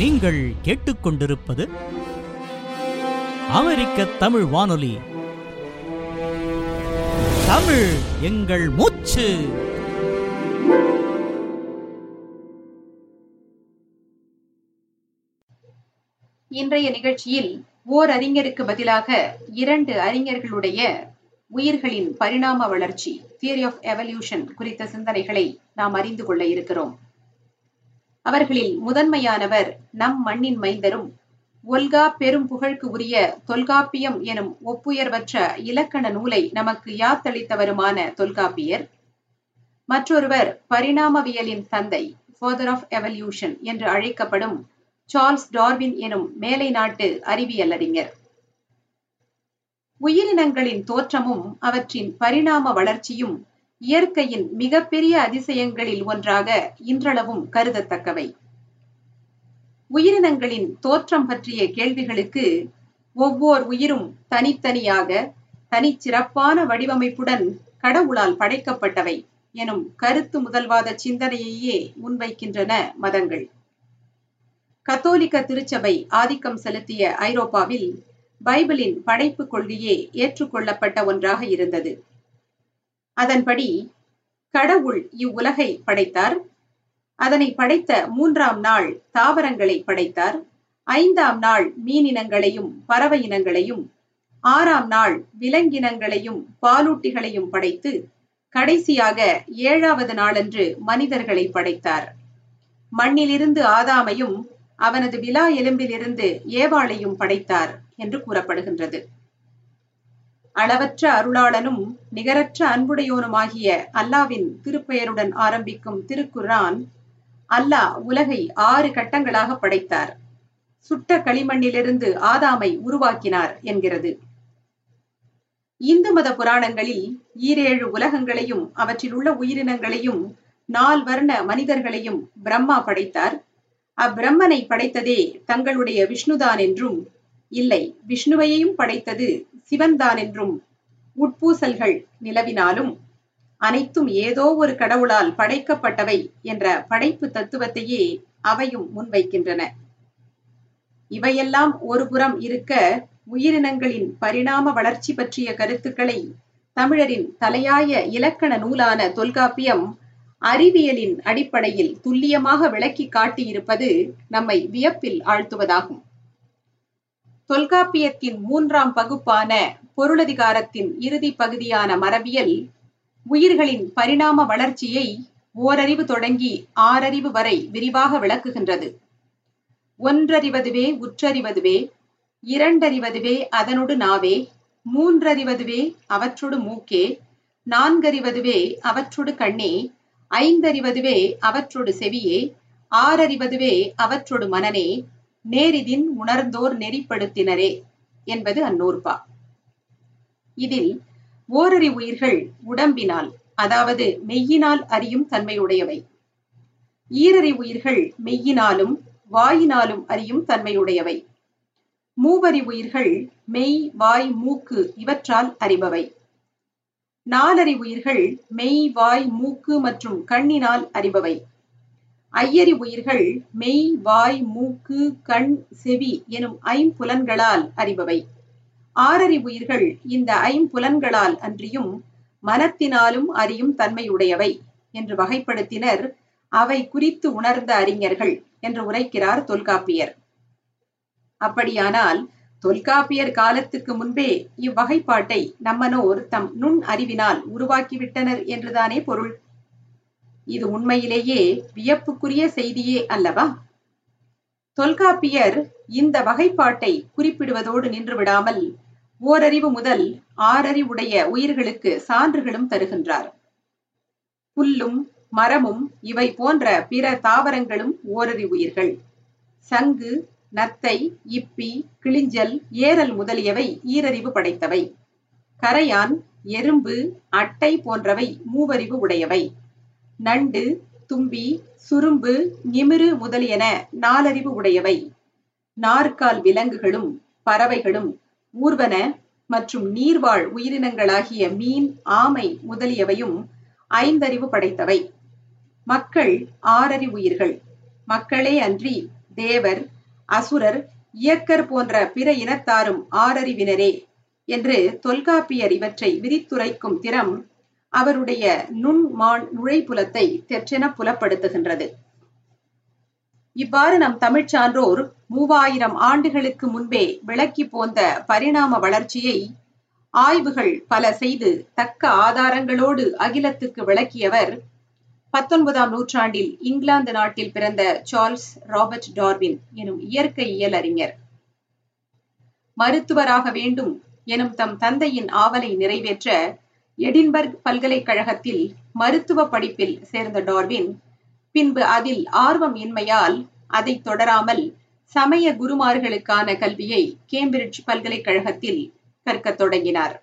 நீங்கள் கேட்டுக்கொண்டிருப்பது அமெரிக்க தமிழ் வானொலி. தமிழ் எங்கள் மூச்சு. இன்றைய நிகழ்ச்சியில் ஓர் அறிஞருக்கு பதிலாக இரண்டு அறிஞர்களுடைய உயிர்களின் பரிணாம வளர்ச்சி தியரி ஆஃப் எவல்யூஷன் குறித்த சிந்தனைகளை நாம் அறிந்து கொள்ள இருக்கிறோம். அவர்களில் முதன்மையானவர் நம் மண்ணின் மைந்தரும். ஒல்கா பெரும் புகழ்க்கு உரிய தொல்காப்பியம் எனும் ஒப்புயர்வற்ற இலக்கண நூலை நமக்கு யாத்தளித்தவருமான தொல்காப்பியர். மற்றொருவர் பரிணாமவியலின் தந்தை ஃபாதர் ஆஃப் எவல்யூஷன் என்று அழைக்கப்படும் சார்ல்ஸ் டார்வின் எனும் மேலை நாட்டு அறிவியல் அறிஞர். உயிரினங்களின் தோற்றமும் அவற்றின் பரிணாம வளர்ச்சியும் இயற்கையின் மிகப்பெரிய அதிசயங்களில் ஒன்றாக இன்றளவும் கருதத்தக்கவை. உயிரினங்களின் தோற்றம் பற்றிய கேள்விகளுக்கு ஒவ்வொரு உயிரும் தனித்தனியாக தனிச்சிறப்பான வடிவமைப்புடன் கடவுளால் படைக்கப்பட்டவை எனும் கருத்து முதல்வாத சிந்தனையையே முன்வைக்கின்றன மதங்கள். கத்தோலிக்க திருச்சபை ஆதிக்கம் செலுத்திய ஐரோப்பாவில் பைபிளின் படைப்பு கொள்கையே ஏற்றுக்கொள்ளப்பட்ட ஒன்றாக இருந்தது. அதன்படி கடவுள் இவ்வுலகை படைத்தார். அதனை படைத்த மூன்றாம் நாள் தாவரங்களை படைத்தார். ஐந்தாம் நாள் மீனினங்களையும் பறவை இனங்களையும் ஆறாம் நாள் விலங்கினங்களையும் பாலூட்டிகளையும் படைத்து கடைசியாக ஏழாவது நாளன்று மனிதர்களை படைத்தார். மண்ணிலிருந்து ஆதாமையும் அவனது விலா எலும்பிலிருந்து ஏவாளையும் படைத்தார் என்று கூறப்படுகின்றது. அளவற்ற அருளாளனும் நிகரற்ற அன்புடையோனுமாகிய அல்லாவின் திருப்பெயருடன் ஆரம்பிக்கும் திருக்குர்ஆன் அல்லாஹ் உலகை ஆறு கட்டங்களாக படைத்தார். சுட்ட களிமண்ணிலிருந்து ஆதாமை உருவாக்கினார் என்கிறது. இந்து மத புராணங்களில் ஈரேழு உலகங்களையும் அவற்றில் உள்ள உயிரினங்களையும் நால் வர்ண மனிதர்களையும் பிரம்மா படைத்தார். அப்பிரம்மனை படைத்ததே தங்களுடைய விஷ்ணுதான் என்றும் இல்லை. விஷ்ணுவையும் படைத்தது சிவன்தான் என்றும் உட்பூசல்கள் நிலவினாலும் அனைத்தும் ஏதோ ஒரு கடவுளால் படைக்கப்பட்டவை என்ற படைப்பு தத்துவத்தையே அவையும் முன்வைக்கின்றன. இவையெல்லாம் ஒருபுறம் இருக்க உயிரினங்களின் பரிணாம வளர்ச்சி பற்றிய கருத்துக்களை தமிழரின் தலையாய இலக்கண நூலான தொல்காப்பியம் அறிவியலின் அடிப்படையில் துல்லியமாக விளக்கி காட்டியிருப்பது நம்மை வியப்பில் ஆழ்த்துவதாகும். தொல்காப்பியத்தின் மூன்றாம் பகுப்பான பொருளதிகாரத்தின் இறுதி பகுதியான மரபியல் உயிர்களின் பரிணாம வளர்ச்சியை ஓரறிவு தொடங்கி ஆறறிவு வரை விரிவாக விளக்குகின்றது. ஒன்றறிவதுவே உற்றறிவதுவே இரண்டறிவதுவே அதனொடு நாவே மூன்றறிவதுவே அவற்றொடு மூக்கே நான்கறிவதுவே அவற்றொடு கண்ணே ஐந்தறிவதுவே அவற்றொடு செவியே ஆறறிவதுவே அவற்றொடு மனனே நேரிதின் உணர்ந்தோர் நெறிப்படுத்தினரே என்பது அந்நூற்பா. இதில் ஓரறி உயிர்கள் உடம்பினால் அதாவது மெய்யினால் அறியும் தன்மையுடையவை. ஈரறி உயிர்கள் மெய்யினாலும் வாயினாலும் அறியும் தன்மையுடையவை. மூவரி உயிர்கள் மெய் வாய் மூக்கு இவற்றால் அறிபவை. நாலறி உயிர்கள் மெய் வாய் மூக்கு மற்றும் கண்ணினால் அறிபவை. ஐயறி உயிர்கள் மெய் வாய் மூக்கு கண் செவி எனும் ஐம்புலன்களால் அறிபவை. ஆறறி உயிர்கள் இந்த ஐம்புலன்களால் அன்றியும் மனத்தினாலும் அறியும் தன்மையுடையவை என்று வகைப்படுத்தினர் அவை குறித்து உணர்ந்த அறிஞர்கள் என்று உரைக்கிறார் தொல்காப்பியர். அப்படியானால் தொல்காப்பியர் காலத்துக்கு முன்பே இவ்வகைப்பாட்டை நம்மனோர் தம் நுண் அறிவினால் உருவாக்கிவிட்டனர் என்றுதானே பொருள்? இது உண்மையிலேயே வியப்புக்குரிய செய்தியே அல்லவா? தொல்காப்பியர் இந்த வகைப்பாட்டை குறிப்பிடுவதோடு நின்று விடாமல் ஓரறிவு முதல் ஆறறிவுடைய உயிர்களுக்கு சான்றுகளும் தருகின்றார். புல்லும் மரமும் இவை போன்ற பிற தாவரங்களும் ஓரறிவு உயிர்கள். சங்கு நத்தை இப்பி கிளிஞ்சல் ஏரல் முதலியவை ஈரறிவு படைத்தவை. கரையான் எறும்பு அட்டை போன்றவை மூவறிவு உடையவை. நண்டு தும்பி சுரும்பு நிமிரு முதலியன நாலறிவு உடையவை. நாற்கால் விலங்குகளும் பறவைகளும் ஊர்வன மற்றும் நீர்வாழ் உயிரினங்களாகிய மீன் ஆமை முதலியவையும் ஐந்தறிவு படைத்தவை. மக்கள் ஆறறிவு உயிர்கள். மக்களே அன்றி தேவர் அசுரர் இயக்கர் போன்ற பிற இனத்தாரும் ஆறறிவினரே என்று தொல்காப்பியர் இவற்றை விரித்துரைக்கும் திறம் அவருடைய நுண்மான் நுழைப்புலத்தை தெற்றென புலப்படுத்துகின்றது. இவ்வாறு நம் தமிழ்ச் சான்றோர் மூவாயிரம் ஆண்டுகளுக்கு முன்பே விளக்கி போந்த பரிணாம வளர்ச்சியை ஆய்வுகள் பல செய்து தக்க ஆதாரங்களோடு அகிலத்துக்கு விளக்கியவர் பத்தொன்பதாம் நூற்றாண்டில் இங்கிலாந்து நாட்டில் பிறந்த சார்ல்ஸ் ராபர்ட் டார்வின் எனும் இயற்கையியல் அறிஞர். மருத்துவராக வேண்டும் எனும் தம் தந்தையின் ஆவலை நிறைவேற்ற எடின்பர்க் பல்கலைக்கழகத்தில் மருத்துவ படிப்பில் சேர்ந்த டார்வின் பின்பு அதில் ஆர்வம் இன்மையால் அதை தொடராமல் சமய குருமார்களுக்கான கல்வியை கேம்பிரிட்ஜ் பல்கலைக்கழகத்தில் கற்கத் தொடங்கினார்.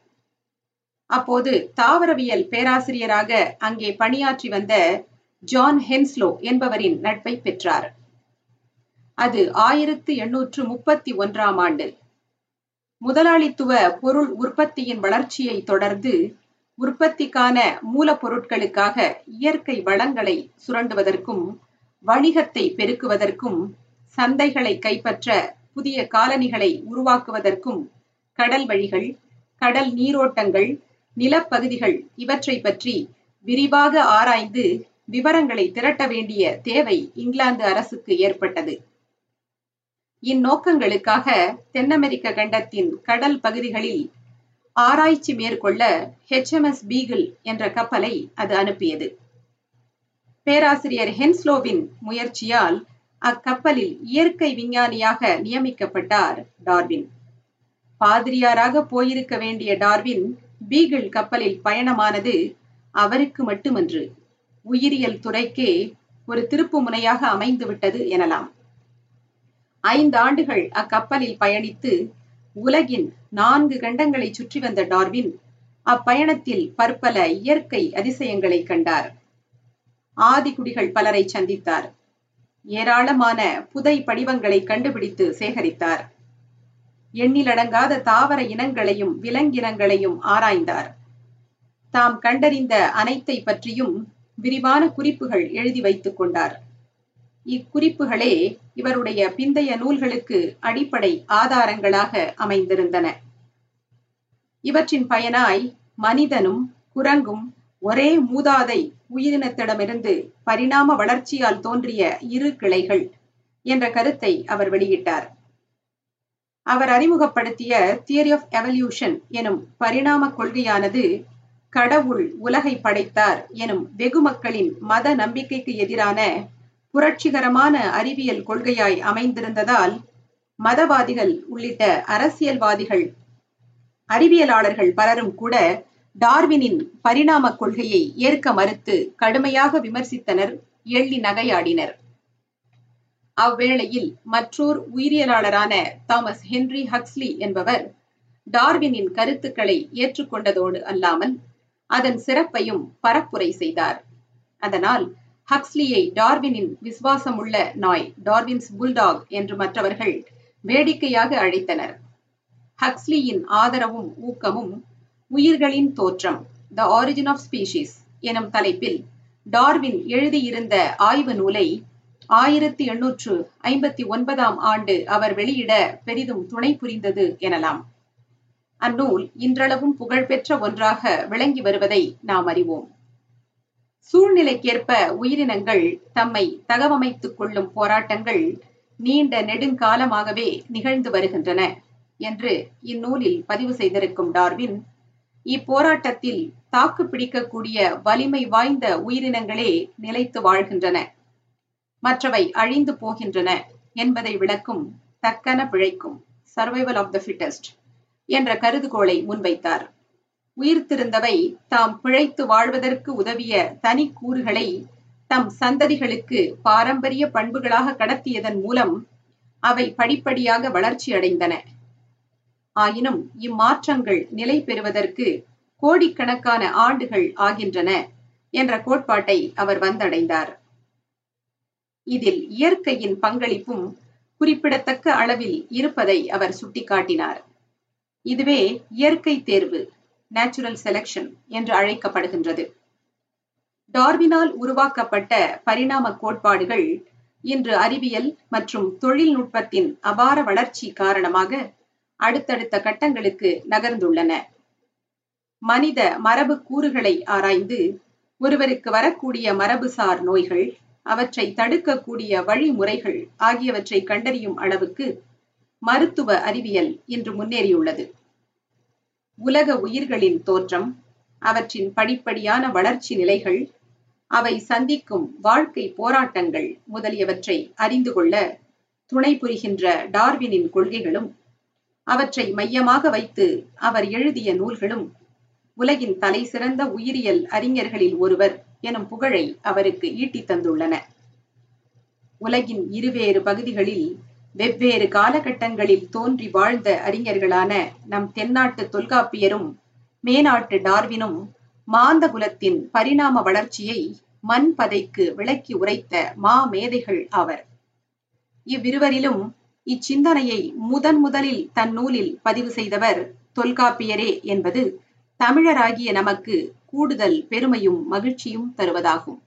அப்போது தாவரவியல் பேராசிரியராக அங்கே பணியாற்றி வந்த ஜான் ஹென்ஸ்லோ என்பவரின் நட்பை பெற்றார். அது ஆயிரத்து எண்ணூற்று முப்பத்தி ஒன்றாம் ஆண்டு. முதலாளித்துவ பொருள் உற்பத்தியின் வளர்ச்சியை தொடர்ந்து உற்பத்திக்கான மூலப்பொருட்களுக்காக இயற்கை வளங்களை சுரண்டுவதற்கும் வணிகத்தை பெருக்குவதற்கும் சந்தைகளை கைப்பற்ற புதிய காலனிகளை உருவாக்குவதற்கும் கடல் வழிகள் கடல் நீரோட்டங்கள் நிலப்பகுதிகள் இவற்றை பற்றி விரிவாக ஆராய்ந்து விவரங்களை திரட்ட வேண்டிய தேவை இங்கிலாந்து அரசுக்கு ஏற்பட்டது. இந்நோக்கங்களுக்காக தென் அமெரிக்க கண்டத்தின் கடல் பகுதிகளில் ஆராய்ச்சி மேற்கொள்ள ஹெச்எம்எஸ் பீகிள் என்ற கப்பலை அது அனுப்பியது. பேராசிரியர் ஹென்ஸ்லோவின் முயற்சியால் அக்கப்பலில் இயற்கை விஞ்ஞானியாக நியமிக்கப்பட்டார் டார்வின். பாதிரியாராக போயிருக்க வேண்டிய டார்வின் பீகிள் கப்பலில் பயணமானது அவருக்கு மட்டுமன்று. உயிரியல் துறைக்கே ஒரு திருப்பு முனையாக அமைந்துவிட்டது எனலாம். ஐந்து ஆண்டுகள் அக்கப்பலில் பயணித்து உலகின் நான்கு கண்டங்களை சுற்றி வந்த டார்வின் அப்பயணத்தில் பற்பல இயற்கை அதிசயங்களை கண்டார். ஆதிக்குடிகள் பலரை சந்தித்தார். ஏராளமான புதை படிவங்களை கண்டுபிடித்து சேகரித்தார். எண்ணிலடங்காத தாவர இனங்களையும் விலங்கினங்களையும் ஆராய்ந்தார். தாம் கண்டறிந்த அனைத்தை பற்றியும் விரிவான குறிப்புகள் எழுதி வைத்துக் கொண்டார். இக்குறிப்புகளே இவருடைய பிந்தைய நூல்களுக்கு அடிப்படை ஆதாரங்களாக அமைந்திருந்தன. இவற்றின் பயனாய் மனிதனும் குரங்கும் ஒரே மூதாதை உயிரினத்திடமிருந்து பரிணாம வளர்ச்சியால் தோன்றிய இரு கிளைகள் என்ற கருத்தை அவர் வெளியிட்டார். அவர் அறிமுகப்படுத்திய தியரி ஆஃப் எவல்யூஷன் எனும் பரிணாம கொள்கையானது கடவுள் உலகை படைத்தார் எனும் வெகு மக்களின் மத நம்பிக்கைக்கு எதிரான புரட்சிகரமான அறிவியல் கொள்கையாய் அமைந்திருந்ததால் மதவாதிகள் உள்ளிட்ட அரசியல்வாதிகள் அறிவியலாளர்கள் பலரும் கூட டார்வினின் பரிணாம கொள்கையை ஏற்க மறுத்து கடுமையாக விமர்சித்தனர் எள்ளி நகையாடினர். அவ்வேளையில் மற்றோர் உயிரியலாளரான தாமஸ் ஹென்றி ஹக்ஸ்லி என்பவர் டார்வினின் கருத்துக்களை ஏற்றுக்கொண்டதோடு அல்லாமல் அதன் சிறப்பையும் பரப்புரை செய்தார். அதனால் ஹக்ஸ்லியை டார்வினின் விசுவாசமுள்ள நாய் டார்வின்ஸ் புல்டாக் என்று மற்றவர்கள் வேடிக்கையாக அழைத்தனர். ஹக்ஸ்லியின் ஆதரவும் ஊக்கமும் உயிர்களின் தோற்றம் த ஆரிஜின் ஆஃப் ஸ்பீஷீஸ் எனும் தலைப்பில் டார்வின் எழுதியிருந்த ஆய்வு நூலை ஆயிரத்தி எண்ணூற்று ஐம்பத்தி ஒன்பதாம் ஆண்டு அவர் வெளியிட பெரிதும் துணை புரிந்தது எனலாம். அந்நூல் இன்றளவும் புகழ்பெற்ற ஒன்றாக விளங்கி வருவதை நாம் அறிவோம். சூழ்நிலைக்கேற்ப உயிரினங்கள் தம்மை தகவமைத்துக் கொள்ளும் போராட்டங்கள் நீண்ட நெடுங்காலமாகவே நிகழ்ந்து வருகின்றன என்று இந்நூலில் பதிவு செய்திருக்கும் டார்வின். இப்போராட்டத்தில் தாக்கு பிடிக்கக்கூடிய வலிமை வாய்ந்த உயிரினங்களே நிலைத்து வாழ்கின்றன. மற்றவை அழிந்து போகின்றன என்பதை விளக்கும் தக்கன பிழைக்கும் சர்வைவல் ஆஃப் த ஃபிட்டஸ்ட் என்ற கருதுகோளை முன்வைத்தார். உயிர்த்திருந்தவை தாம் பிழைத்து வாழ்வதற்கு உதவிய தனி கூறுகளை தம் சந்ததிகளுக்கு பாரம்பரிய பண்புகளாக கடத்தியதன் மூலம் அவை படிப்படியாக வளர்ச்சி அடைந்தன. ஆயினும் இம்மாற்றங்கள் நிலை பெறுவதற்கு கோடிக்கணக்கான ஆண்டுகள் ஆகின்றன என்ற கோட்பாட்டை அவர் வந்தடைந்தார். இதில் இயற்கையின் பங்களிப்பும் குறிப்பிடத்தக்க அளவில் இருப்பதை அவர் சுட்டிக்காட்டினார். இதுவே இயற்கை தேர்வு. நேச்சுரல் செலக்ஷன் என்று அழைக்கப்படுகின்றது. டார்வினால் உருவாக்கப்பட்ட பரிணாம கோட்பாடுகள் இன்று அறிவியல் மற்றும் தொழில்நுட்பத்தின் அபார வளர்ச்சி காரணமாக அடுத்தடுத்த கட்டங்களுக்கு நகர்ந்துள்ளன. மனித மரபு கூறுகளை ஆராய்ந்து ஒருவருக்கு வரக்கூடிய மரபுசார் நோய்கள் அவற்றை தடுக்கக்கூடிய வழிமுறைகள் ஆகியவற்றை கண்டறியும் அளவுக்கு மருத்துவ அறிவியல் இன்று முன்னேறியுள்ளது. உலக உயிர்களின் தோற்றம் அவற்றின் படிப்படியான வளர்ச்சி நிலைகள் அவை சந்திக்கும் வாழ்க்கை போராட்டங்கள் முதலியவற்றை அறிந்து கொள்ள துணை புரிகின்ற டார்வினின் கொள்கைகளும் அவற்றை மையமாக வைத்து அவர் எழுதிய நூல்களும் உலகின் தலை சிறந்த உயிரியல் அறிஞர்களில் ஒருவர் எனும் புகழை அவருக்கு ஈட்டித் தந்துள்ளன. உலகின் இருவேறு பகுதிகளில் வெவ்வேறு காலகட்டங்களில் தோன்றி வாழ்ந்த அறிஞர்களான நம் தென்னாட்டு தொல்காப்பியரும் மேனாட்டு டார்வினும் மாந்த குலத்தின் பரிணாம வளர்ச்சியை மண் பதைக்கு விளக்கி உரைத்த மா மேதைகள் ஆவர். இவ்விருவரிலும் இச்சிந்தனையை முதன் முதலில் தன் நூலில் பதிவு செய்தவர் தொல்காப்பியரே என்பது தமிழராகிய நமக்கு கூடுதல் பெருமையும் மகிழ்ச்சியும் தருவதாகும்.